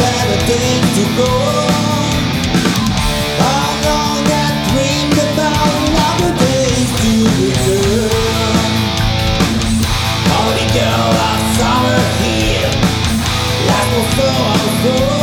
better to go. I long that dreamed about days to. Only girl of summer here, life was so unfair.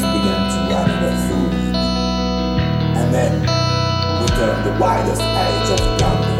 just began to run away through. And then we turn the widest edge of thunder.